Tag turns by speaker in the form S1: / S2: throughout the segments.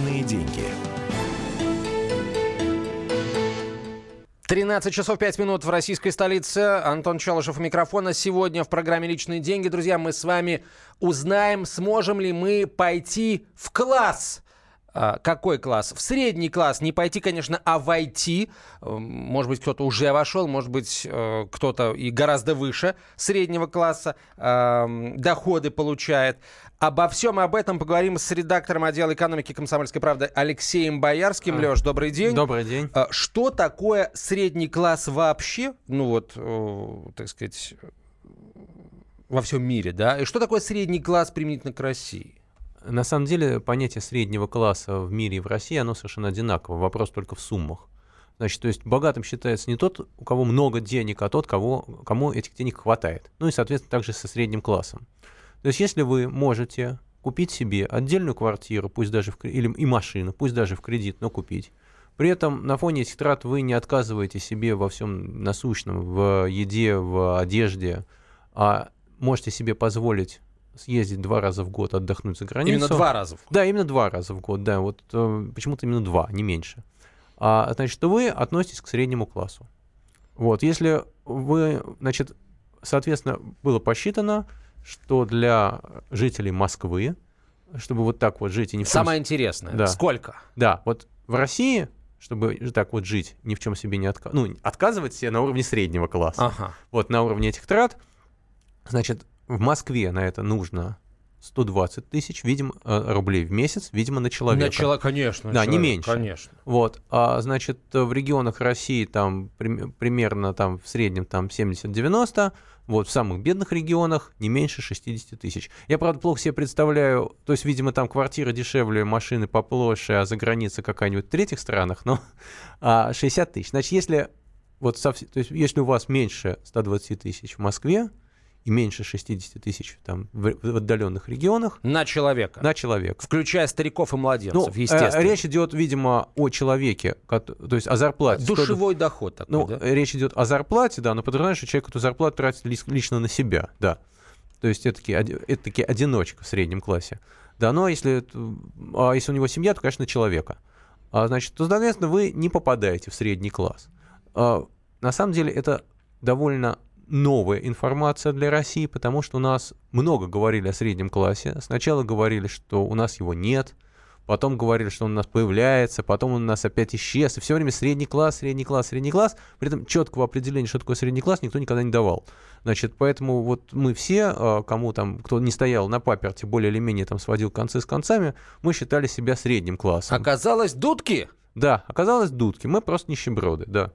S1: Личные деньги.
S2: 13 часов 5 минут в российской столице. Антон Челышев у микрофона. Сегодня в программе «Личные деньги», друзья, мы с вами узнаем, сможем ли мы пойти в класс а, какой класс? В средний класс не пойти, конечно, а войти. Эм, может быть, кто-то уже вошел, может быть, э, кто-то и гораздо выше среднего класса эм, доходы получает. Обо всем об этом поговорим с редактором отдела экономики «Комсомольской правды» Алексеем Боярским. А, Леш, добрый день.
S3: Добрый день.
S2: Э, что такое средний класс вообще? Ну вот, э, так сказать, во всем мире, да? И что такое средний класс применительно к России?
S3: На самом деле понятие среднего класса в мире и в России, оно совершенно одинаково. Вопрос только в суммах. Значит, то есть богатым считается не тот, у кого много денег, а тот, кого, кому этих денег хватает. Ну и, соответственно, также со средним классом. То есть если вы можете купить себе отдельную квартиру, пусть даже в, или и машину, пусть даже в кредит, но купить, при этом на фоне этих трат вы не отказываете себе во всем насущном, в еде, в одежде, а можете себе позволить съездить два раза в год, отдохнуть за границу.
S2: Именно два раза в год?
S3: Да, именно два раза в год, да. Вот э, почему-то именно два, не меньше. А, значит, что вы относитесь к среднему классу. Вот, если вы, значит, соответственно, было посчитано, что для жителей Москвы, чтобы вот так вот жить и ни в
S2: чем... Самое интересное, да. сколько?
S3: Да, вот в России, чтобы так вот жить, ни в чем себе не отказывать, ну, отказывать себе на уровне среднего класса.
S2: Ага.
S3: Вот на уровне этих трат, значит, в Москве на это нужно 120 тысяч, видимо, э, рублей в месяц, видимо, на человека.
S2: На человека, конечно.
S3: Да, человек, не меньше.
S2: Конечно.
S3: Вот, а, значит, в регионах России там при, примерно там в среднем там 70-90, вот, в самых бедных регионах не меньше 60 тысяч. Я, правда, плохо себе представляю, то есть, видимо, там квартира дешевле, машины поплоше, а за границей какая-нибудь в третьих странах, но а, 60 тысяч. Значит, если вот, то есть, если у вас меньше 120 тысяч в Москве, и меньше 60 тысяч там, в, в отдаленных регионах.
S2: На человека?
S3: На человека.
S2: Включая стариков и младенцев, ну, естественно.
S3: Э, речь идет, видимо, о человеке, то есть о зарплате.
S2: Душевой 100... доход такой,
S3: ну,
S2: да?
S3: Речь идет о зарплате, да, но подразумеваешь, что человек эту зарплату тратит лично на себя, да. То есть это таки, это таки одиночка в среднем классе. Да, но если, а если у него семья, то, конечно, человека. А, значит, то, соответственно, вы не попадаете в средний класс. А, на самом деле это довольно новая информация для России, потому что у нас много говорили о среднем классе. Сначала говорили, что у нас его нет, потом говорили, что он у нас появляется, потом он у нас опять исчез. И все время средний класс, средний класс, средний класс. При этом четкого определения, что такое средний класс, никто никогда не давал. Значит, поэтому вот мы все, а, кому там, кто не стоял на паперте, более или менее там сводил концы с концами, мы считали себя средним классом.
S2: Оказалось, дудки?
S3: Да, оказалось дудки. Мы просто нищеброды, да.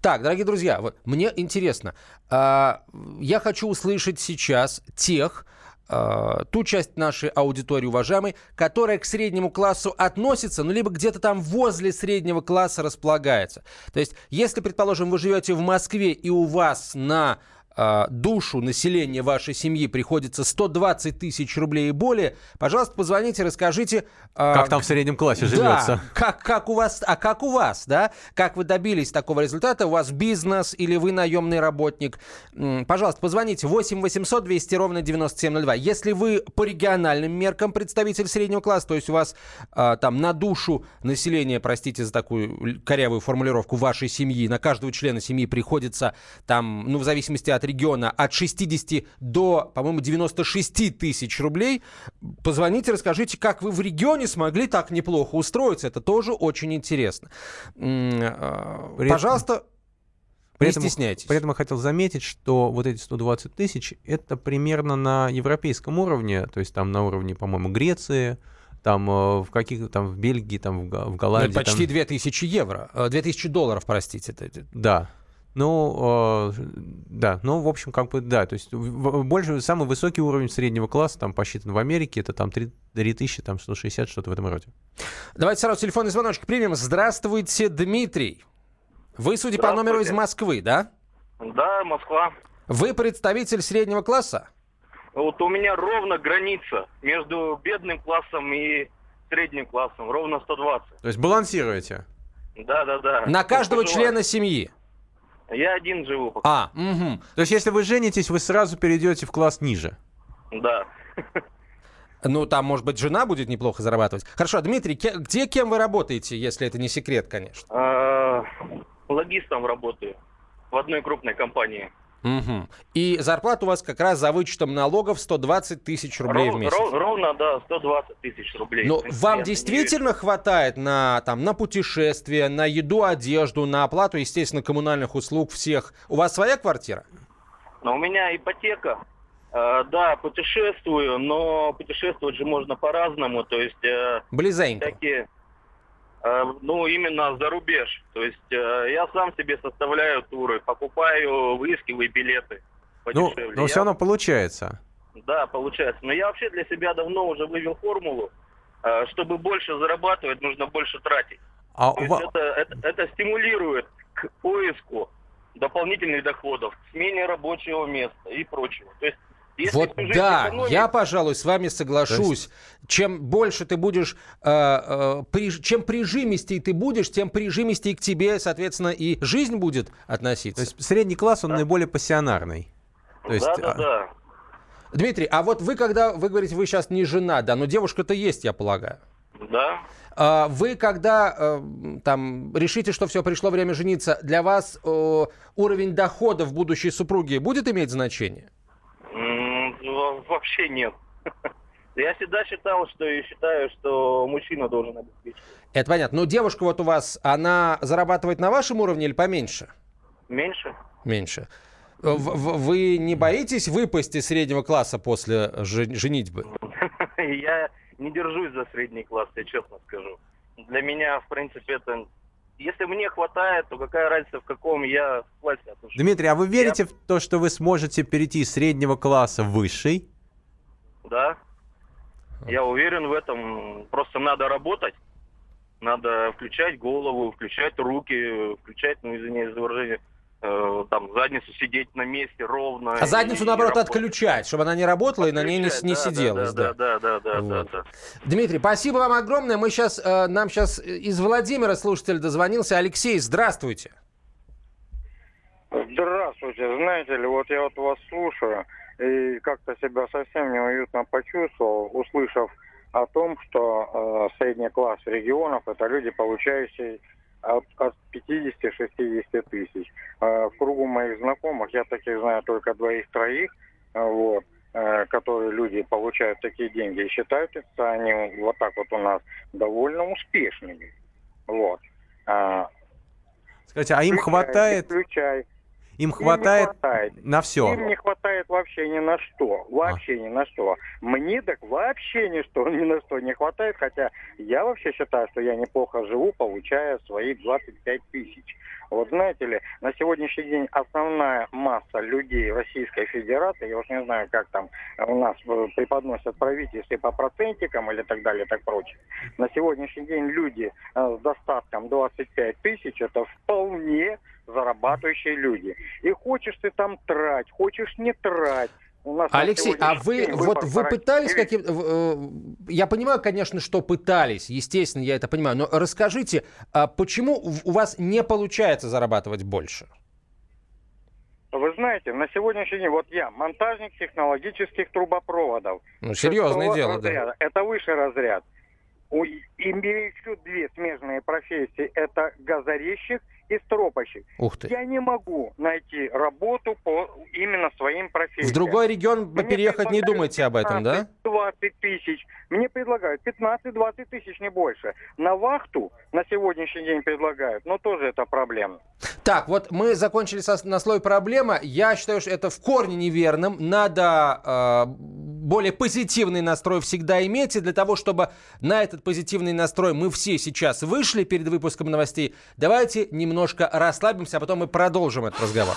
S2: Так, дорогие друзья, вот мне интересно, э, я хочу услышать сейчас тех, э, ту часть нашей аудитории, уважаемой, которая к среднему классу относится, ну, либо где-то там возле среднего класса располагается. То есть, если, предположим, вы живете в Москве и у вас на душу населения вашей семьи приходится 120 тысяч рублей и более, пожалуйста, позвоните, расскажите...
S3: А, как там в среднем классе живется.
S2: Да, как, как у вас, а как у вас, да? Как вы добились такого результата? У вас бизнес или вы наемный работник? Пожалуйста, позвоните 8 800 200 ровно 9702. Если вы по региональным меркам представитель среднего класса, то есть у вас а, там на душу населения, простите за такую корявую формулировку, вашей семьи, на каждого члена семьи приходится там, ну, в зависимости от региона от 60 до, по-моему, 96 тысяч рублей. Позвоните, расскажите, как вы в регионе смогли так неплохо устроиться. Это тоже очень интересно. А, при Пожалуйста,
S3: при не этом, стесняйтесь. При этом я хотел заметить, что вот эти 120 тысяч — это примерно на европейском уровне, то есть там на уровне, по-моему, Греции, там э, в каких там в Бельгии, там в Голландии. Ну,
S2: почти
S3: там...
S2: 2000 евро, 2000 э, долларов, простите.
S3: Да, ну, э, да, ну, в общем, как бы, да, то есть больше, самый высокий уровень среднего класса, там, посчитан в Америке, это там 3, 3000, там, 160, что-то в этом роде.
S2: Давайте сразу телефонный звоночек примем. Здравствуйте, Дмитрий. Вы, судя по номеру, из Москвы, да?
S4: Да, Москва.
S2: Вы представитель среднего класса?
S4: Вот у меня ровно граница между бедным классом и средним классом, ровно 120.
S3: То есть балансируете?
S4: Да, да, да.
S2: На каждого члена семьи?
S4: Я один живу пока.
S3: А, угу. То есть если вы женитесь, вы сразу перейдете в класс ниже?
S4: Да.
S2: Ну, там, может быть, жена будет неплохо зарабатывать. Хорошо, Дмитрий, где кем вы работаете, если это не секрет, конечно?
S4: А, логистом работаю в одной крупной компании.
S2: Угу. И зарплата у вас как раз за вычетом налогов 120 тысяч рублей
S4: Ров,
S2: в месяц.
S4: Ров, ровно, да, 120 тысяч рублей.
S2: Но вам действительно хватает на, там, на путешествия, на еду, одежду, на оплату, естественно, коммунальных услуг всех? У вас своя квартира?
S4: Но у меня ипотека. Э, да, путешествую, но путешествовать же можно по-разному. То есть... Э,
S2: Близенько.
S4: Всякие, ну, именно за рубеж. То есть э, я сам себе составляю туры, покупаю, выискиваю билеты
S3: Ну, но я... все равно получается.
S4: Да, получается. Но я вообще для себя давно уже вывел формулу. Э, чтобы больше зарабатывать, нужно больше тратить. А у вас... это, это, это стимулирует к поиску дополнительных доходов, смене рабочего места и прочего. То есть
S2: если вот да, экономить... я, пожалуй, с вами соглашусь. Есть... Чем больше ты будешь, э, э, при, чем прижимистей ты будешь, тем прижимистей к тебе, соответственно, и жизнь будет относиться.
S3: То есть средний класс, он да. наиболее пассионарный.
S4: То есть, да, да, а... да.
S2: Дмитрий, а вот вы, когда вы говорите, вы сейчас не жена, да, но девушка-то есть, я полагаю.
S4: Да.
S2: А вы, когда э, там решите, что все пришло время жениться, для вас э, уровень дохода в будущей супруги будет иметь значение?
S4: Вообще нет. Я всегда считал, что и считаю, что мужчина должен обеспечить.
S2: Это понятно. Но девушка вот у вас, она зарабатывает на вашем уровне или поменьше?
S4: Меньше.
S2: Меньше. Вы не боитесь выпасть из среднего класса после женитьбы?
S4: Я не держусь за средний класс, я честно скажу. Для меня, в принципе, это если мне хватает, то какая разница, в каком я классе отношусь.
S3: Дмитрий, а вы верите я... в то, что вы сможете перейти из среднего класса в высший?
S4: Да. Я уверен в этом. Просто надо работать. Надо включать голову, включать руки, включать, ну, извиняюсь за выражение, э, там, задницу сидеть на месте ровно.
S2: А задницу, наоборот, отключать, чтобы она не работала отключать, и на ней не, не да, сиделась.
S4: Да, да, да, да, вот. да, да, да.
S2: Дмитрий, спасибо вам огромное. Мы сейчас, э, нам сейчас из Владимира слушатель дозвонился. Алексей, здравствуйте.
S1: Здравствуйте. Знаете ли, вот я вот вас слушаю и как-то себя совсем неуютно почувствовал, услышав о том, что э, средний класс регионов это люди, получающие от, от 50-60 тысяч. Э, в кругу моих знакомых я таких знаю только двоих-троих, э, вот, э, которые люди получают такие деньги и считаются они вот так вот у нас довольно успешными. Вот.
S3: А, Скажите, а им хватает...
S1: Включай,
S3: им хватает, хватает на все.
S1: Им не хватает вообще ни на что. Вообще а. ни на что. Мне так вообще ни, что, ни на что не хватает. Хотя я вообще считаю, что я неплохо живу, получая свои 25 тысяч. Вот знаете ли, на сегодняшний день основная масса людей Российской Федерации, я уж не знаю, как там у нас э, преподносят правительстве по процентикам или так далее, так прочее. На сегодняшний день люди э, с достатком 25 тысяч, это вполне зарабатывающие люди. И хочешь ты там трать, хочешь не трать,
S2: Алексей, а вы вот вы пытались каким э, я понимаю, конечно, что пытались, естественно, я это понимаю, но расскажите, а почему у вас не получается зарабатывать больше?
S1: Вы знаете, на сегодняшний день, вот я монтажник технологических трубопроводов.
S2: Ну, серьезное дело, разряда.
S1: да. Это высший разряд. Имею еще две смежные профессии. Это газорезчик и стропощик.
S2: Ух ты.
S1: Я не могу найти работу по именно своим профессиям.
S2: В другой регион Мне переехать не думайте об этом, да?
S1: 20 тысяч. Мне предлагают 15-20 тысяч, не больше. На вахту на сегодняшний день предлагают, но тоже это проблема.
S2: Так, вот мы закончили со, на слой проблема. Я считаю, что это в корне неверным. Надо э, более позитивный настрой всегда иметь. И для того, чтобы на этот позитивный настрой мы все сейчас вышли перед выпуском новостей, давайте немножко расслабимся, а потом мы продолжим этот разговор.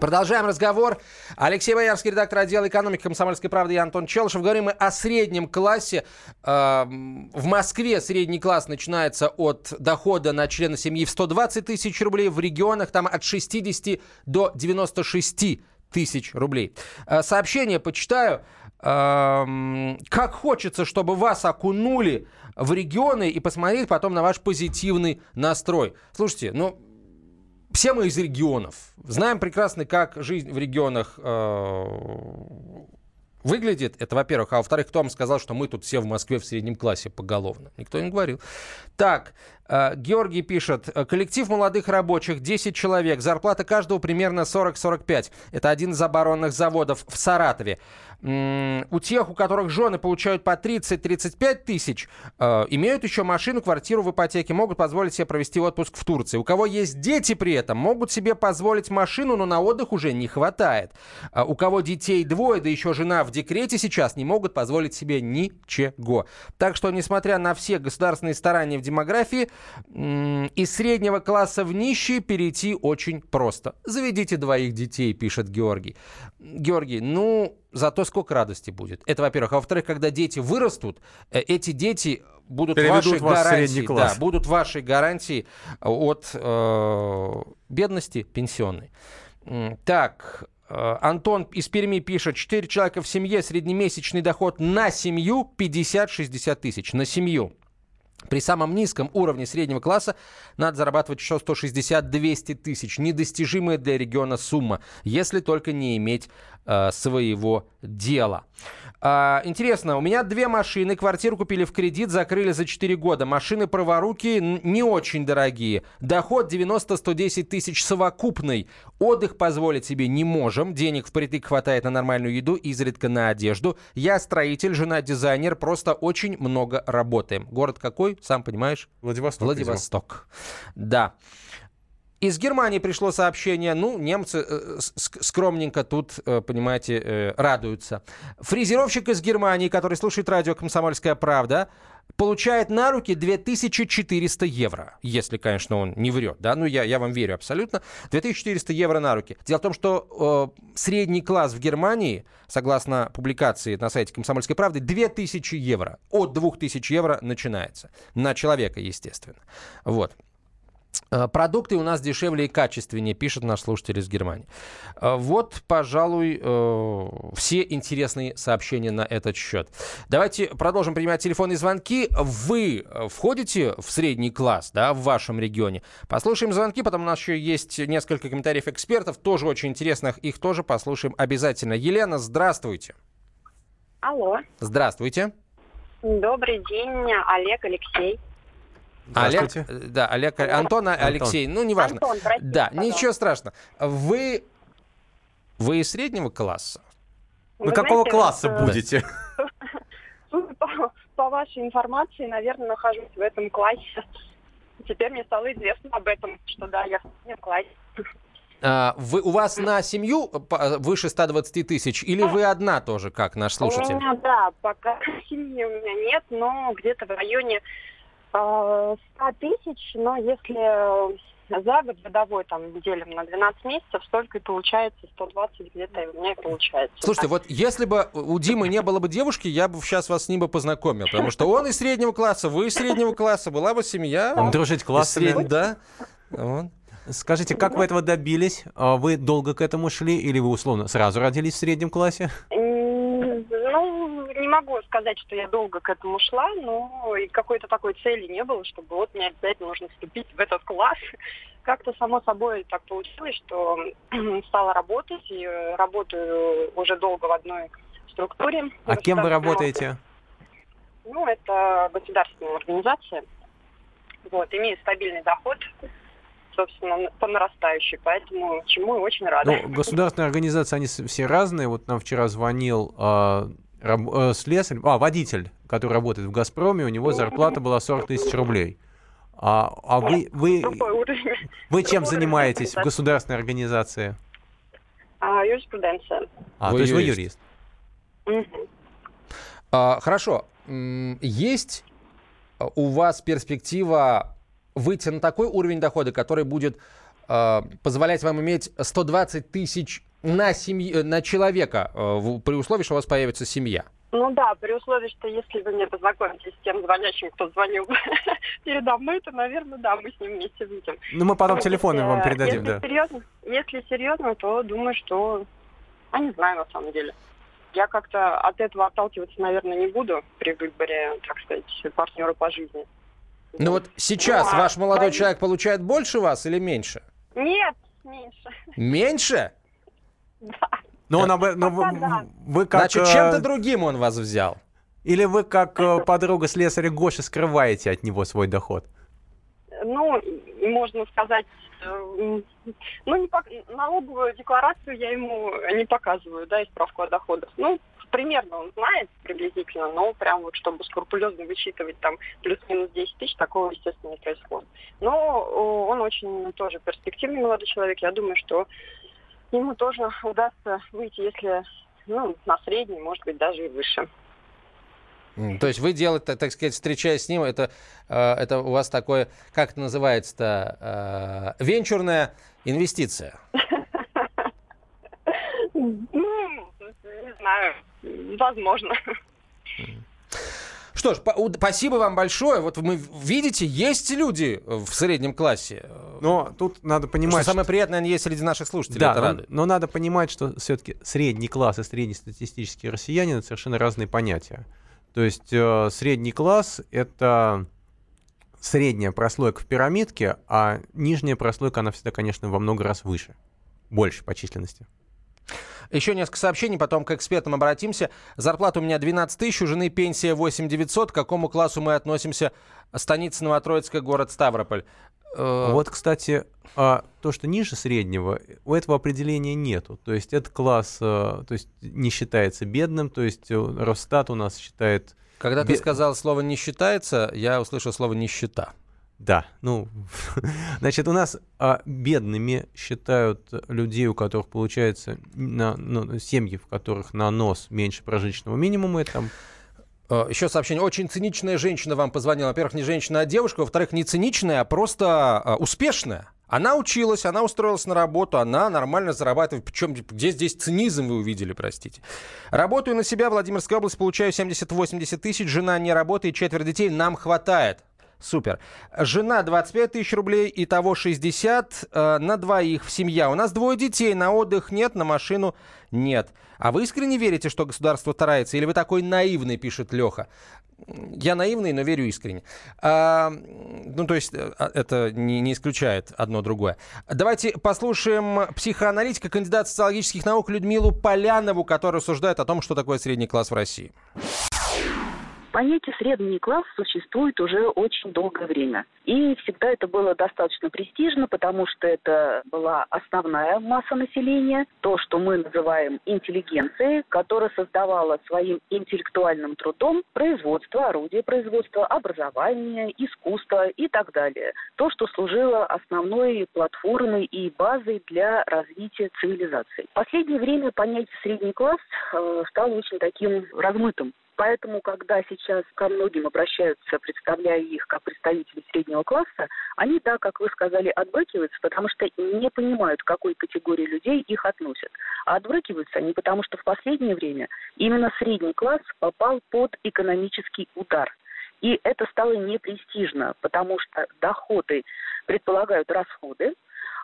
S2: Продолжаем разговор. Алексей Боярский, редактор отдела экономики «Комсомольской правды» и Антон Челышев. Говорим мы о среднем классе. Э, в Москве средний класс начинается от дохода на члена семьи в 120 тысяч рублей. В регионах там от 60 до 96 тысяч рублей. Э, сообщение почитаю. Э, как хочется, чтобы вас окунули в регионы и посмотреть потом на ваш позитивный настрой. Слушайте, ну, все мы из регионов. Знаем прекрасно, как жизнь в регионах э, выглядит. Это, во-первых. А во-вторых, кто вам сказал, что мы тут все в Москве в среднем классе поголовно? Никто не говорил. Так, Георгий пишет. Коллектив молодых рабочих, 10 человек. Зарплата каждого примерно 40-45. Это один из оборонных заводов в Саратове у тех, у которых жены получают по 30-35 тысяч, э, имеют еще машину, квартиру в ипотеке, могут позволить себе провести отпуск в Турции. У кого есть дети при этом, могут себе позволить машину, но на отдых уже не хватает. У кого детей двое, да еще жена в декрете сейчас, не могут позволить себе ничего. Так что, несмотря на все государственные старания в демографии, из среднего класса в нищий перейти очень просто. Заведите двоих детей, пишет Георгий. Георгий, ну, зато сколько радости будет. Это, во-первых. А во-вторых, когда дети вырастут, э, эти дети будут вашей гарантией, да, будут вашей гарантией от э, бедности пенсионной. Так, э, Антон из Перми пишет, 4 человека в семье, среднемесячный доход на семью 50-60 тысяч. На семью. При самом низком уровне среднего класса надо зарабатывать еще 160-200 тысяч. Недостижимая для региона сумма, если только не иметь э, своего дела. А, интересно, у меня две машины, квартиру купили в кредит, закрыли за 4 года. Машины праворуки не очень дорогие. Доход 90-110 тысяч совокупный. Отдых позволить себе не можем. Денег впритык хватает на нормальную еду, изредка на одежду. Я строитель, жена дизайнер, просто очень много работаем. Город какой, сам понимаешь?
S3: Владивосток.
S2: Владивосток. Да. Из Германии пришло сообщение, ну, немцы э, скромненько тут, э, понимаете, э, радуются. Фрезеровщик из Германии, который слушает радио «Комсомольская правда», получает на руки 2400 евро. Если, конечно, он не врет, да, ну, я, я вам верю абсолютно. 2400 евро на руки. Дело в том, что э, средний класс в Германии, согласно публикации на сайте «Комсомольской правды», 2000 евро. От 2000 евро начинается. На человека, естественно. Вот. Э, продукты у нас дешевле и качественнее, пишет наш слушатель из Германии. Э, вот, пожалуй, э, все интересные сообщения на этот счет. Давайте продолжим принимать телефонные звонки. Вы входите в средний класс да, в вашем регионе? Послушаем звонки, потом у нас еще есть несколько комментариев экспертов, тоже очень интересных, их тоже послушаем обязательно. Елена, здравствуйте.
S5: Алло.
S2: Здравствуйте.
S5: Добрый день, Олег, Алексей.
S2: Олег, э, да, Олег, Антон, Антон. Алексей, ну неважно. Антон, простите, да, пожалуйста. ничего страшного. Вы, вы из среднего класса?
S3: Вы, вы какого знаете, класса вот, будете?
S5: По, по вашей информации, наверное, нахожусь в этом классе. Теперь мне стало известно об этом, что да, я в среднем классе.
S2: А, вы, у вас на семью выше 120 тысяч или вы одна тоже, как наш слушатель?
S5: У меня, да, пока семьи у меня нет, но где-то в районе 100 тысяч, но если за год годовой там делим на 12 месяцев, столько и получается 120 где-то у меня и получается.
S2: Слушайте, так. вот если бы у Димы не было бы девушки, я бы сейчас вас с ним бы познакомил, потому что он из среднего класса, вы из среднего класса, была бы семья.
S3: Да. Дружить классами.
S2: Сред... Да. Вот.
S3: Скажите, как вы этого добились? А вы долго к этому шли или вы условно сразу родились в среднем классе?
S5: Могу сказать, что я долго к этому шла, но и какой-то такой цели не было, чтобы вот мне обязательно нужно вступить в этот класс. Как-то само собой так получилось, что стала работать, и работаю уже долго в одной структуре.
S3: А кем вы работаете?
S5: Ну, это государственная организация. Вот, имеет стабильный доход, собственно, по нарастающей, поэтому чему и очень рада.
S3: Ну, государственные организации, они все разные. Вот нам вчера звонил э, раб, э, слесарь, а, водитель, который работает в «Газпроме», у него зарплата была 40 тысяч рублей. А, а вы, вы, вы чем занимаетесь в государственной организации?
S5: А, юриспруденция.
S3: А, вы то есть вы юрист?
S2: А, хорошо. Есть у вас перспектива выйти на такой уровень дохода, который будет э, позволять вам иметь 120 тысяч на, семью, на человека, э, при условии, что у вас появится семья?
S5: Ну да, при условии, что если вы мне познакомитесь с тем звонящим, кто звонил передо мной, то, наверное, да, мы с ним вместе выйдем.
S3: Ну, мы потом телефоны вам передадим,
S5: если
S3: да.
S5: Серьезно, если серьезно, то думаю, что... А не знаю, на самом деле. Я как-то от этого отталкиваться, наверное, не буду при выборе, так сказать, партнера по жизни.
S2: Ну вот сейчас ну, ваш молодой человек получает больше вас или меньше?
S5: Нет, меньше.
S2: Меньше?
S5: Да.
S3: Но, он об... Но вы, да. вы как...
S2: Значит, чем-то э, другим он вас взял?
S3: Или вы, как э, подруга слесаря Гоши, скрываете от него свой доход?
S5: Ну, можно сказать, э, ну, не пок... налоговую декларацию я ему не показываю, да, и справку о доходах. Ну, примерно он знает приблизительно, но прям вот чтобы скрупулезно высчитывать там плюс-минус 10 тысяч, такого, естественно, не происходит. Но он очень тоже перспективный молодой человек. Я думаю, что ему тоже удастся выйти, если ну, на средний, может быть, даже и выше.
S2: То есть вы делаете, так сказать, встречаясь с ним, это, э, это у вас такое, как это называется-то, э, венчурная инвестиция?
S5: Ну, не знаю, возможно.
S2: Что ж, спасибо вам большое. Вот мы видите, есть люди в среднем классе.
S3: Но тут надо понимать...
S2: Что самое приятное, они есть среди наших слушателей.
S3: Да, но, но надо понимать, что все-таки средний класс и среднестатистический россиянин — это совершенно разные понятия. То есть э, средний класс — это средняя прослойка в пирамидке, а нижняя прослойка, она всегда, конечно, во много раз выше, больше по численности.
S2: Еще несколько сообщений, потом к экспертам обратимся. Зарплата у меня 12 тысяч, у жены пенсия 8 900. К какому классу мы относимся? Станица Новотроицкая, город Ставрополь.
S3: Э, вот, кстати, а то, что ниже среднего, у этого определения нету. То есть этот класс э, то есть не считается бедным, то есть э, Росстат у нас считает...
S2: Когда ты сказал слово «не считается», я услышал слово «нищета».
S3: Да, ну, значит, у нас а, бедными считают людей, у которых получается на, ну, семьи, в которых на нос меньше прожиточного минимума, это
S2: а, еще сообщение. Очень циничная женщина вам позвонила. Во-первых, не женщина, а девушка. Во-вторых, не циничная, а просто а, успешная. Она училась, она устроилась на работу, она нормально зарабатывает. Причем где здесь цинизм вы увидели, простите. Работаю на себя, Владимирская область, получаю 70-80 тысяч, жена не работает, четверо детей, нам хватает. Супер. Жена 25 тысяч рублей, и того 60 э, на двоих в семья. У нас двое детей, на отдых нет, на машину нет. А вы искренне верите, что государство старается? Или вы такой наивный, пишет Леха? Я наивный, но верю искренне. А, ну, то есть э, а, это не, не исключает одно другое. Давайте послушаем психоаналитика, кандидат социологических наук Людмилу Полянову, которая рассуждает о том, что такое средний класс в России.
S6: Понятие «средний класс» существует уже очень долгое время. И всегда это было достаточно престижно, потому что это была основная масса населения, то, что мы называем интеллигенцией, которая создавала своим интеллектуальным трудом производство, орудие производства, образование, искусство и так далее. То, что служило основной платформой и базой для развития цивилизации. В последнее время понятие «средний класс» э, стало очень таким размытым. Поэтому, когда сейчас ко многим обращаются, представляя их как представителей среднего класса, они, да, как вы сказали, отбрыкиваются, потому что не понимают, к какой категории людей их относят. А отбрыкиваются они потому, что в последнее время именно средний класс попал под экономический удар. И это стало непрестижно, потому что доходы предполагают расходы,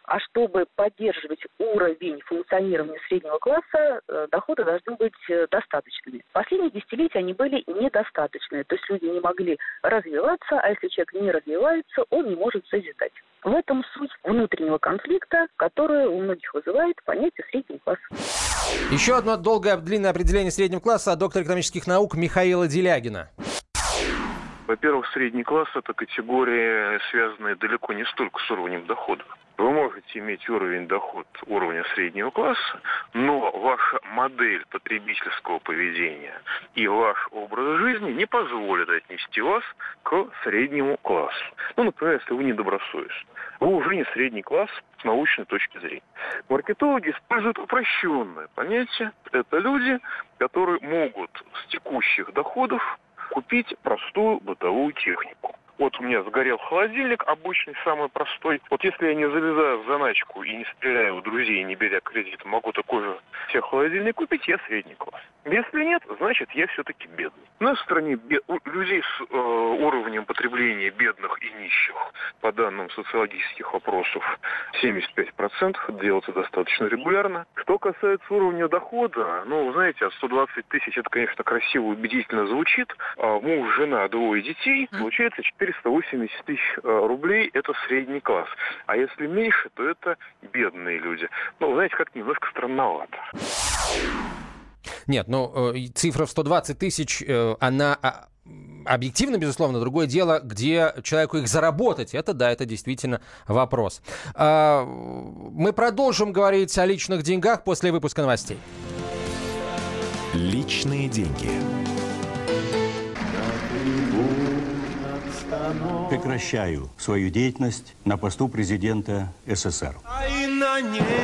S6: А чтобы поддерживать уровень функционирования среднего класса, э, доходы должны быть э, достаточными. Последние десятилетия они были недостаточные. То есть люди не могли развиваться, а если человек не развивается, он не может созидать. В этом суть внутреннего конфликта, который у многих вызывает понятие средний класс.
S2: Еще одно долгое, длинное определение среднего класса от доктора экономических наук Михаила Делягина.
S7: Во-первых, средний класс – это категория, связанная далеко не столько с уровнем дохода. Вы можете иметь уровень доход уровня среднего класса, но ваша модель потребительского поведения и ваш образ жизни не позволят отнести вас к среднему классу. Ну, например, если вы недобросовестны. Вы уже не средний класс с научной точки зрения. Маркетологи используют упрощенное понятие. Это люди, которые могут с текущих доходов купить простую бытовую технику. Вот у меня сгорел холодильник, обычный, самый простой. Вот если я не залезаю в заначку и не стреляю в друзей, не беря кредит, могу такой же себе холодильник купить, я средний класс. Если нет, значит я все-таки бедный. У нас в стране бед... людей с э, уровнем потребления бедных и нищих, по данным социологических опросов, 75% делается достаточно регулярно. Что касается уровня дохода, ну, знаете, от 120 тысяч это, конечно, красиво, убедительно звучит. А муж, жена, двое детей, получается 4 480 тысяч э, рублей – это средний класс. А если меньше, то это бедные люди. Ну, знаете, как немножко странновато.
S2: Нет, ну, э, цифра в 120 тысяч, э, она а, объективно, безусловно. Другое дело, где человеку их заработать. Это, да, это действительно вопрос. А, мы продолжим говорить о личных деньгах после выпуска новостей.
S8: Личные деньги.
S9: Прекращаю свою деятельность на посту президента СССР. А на небе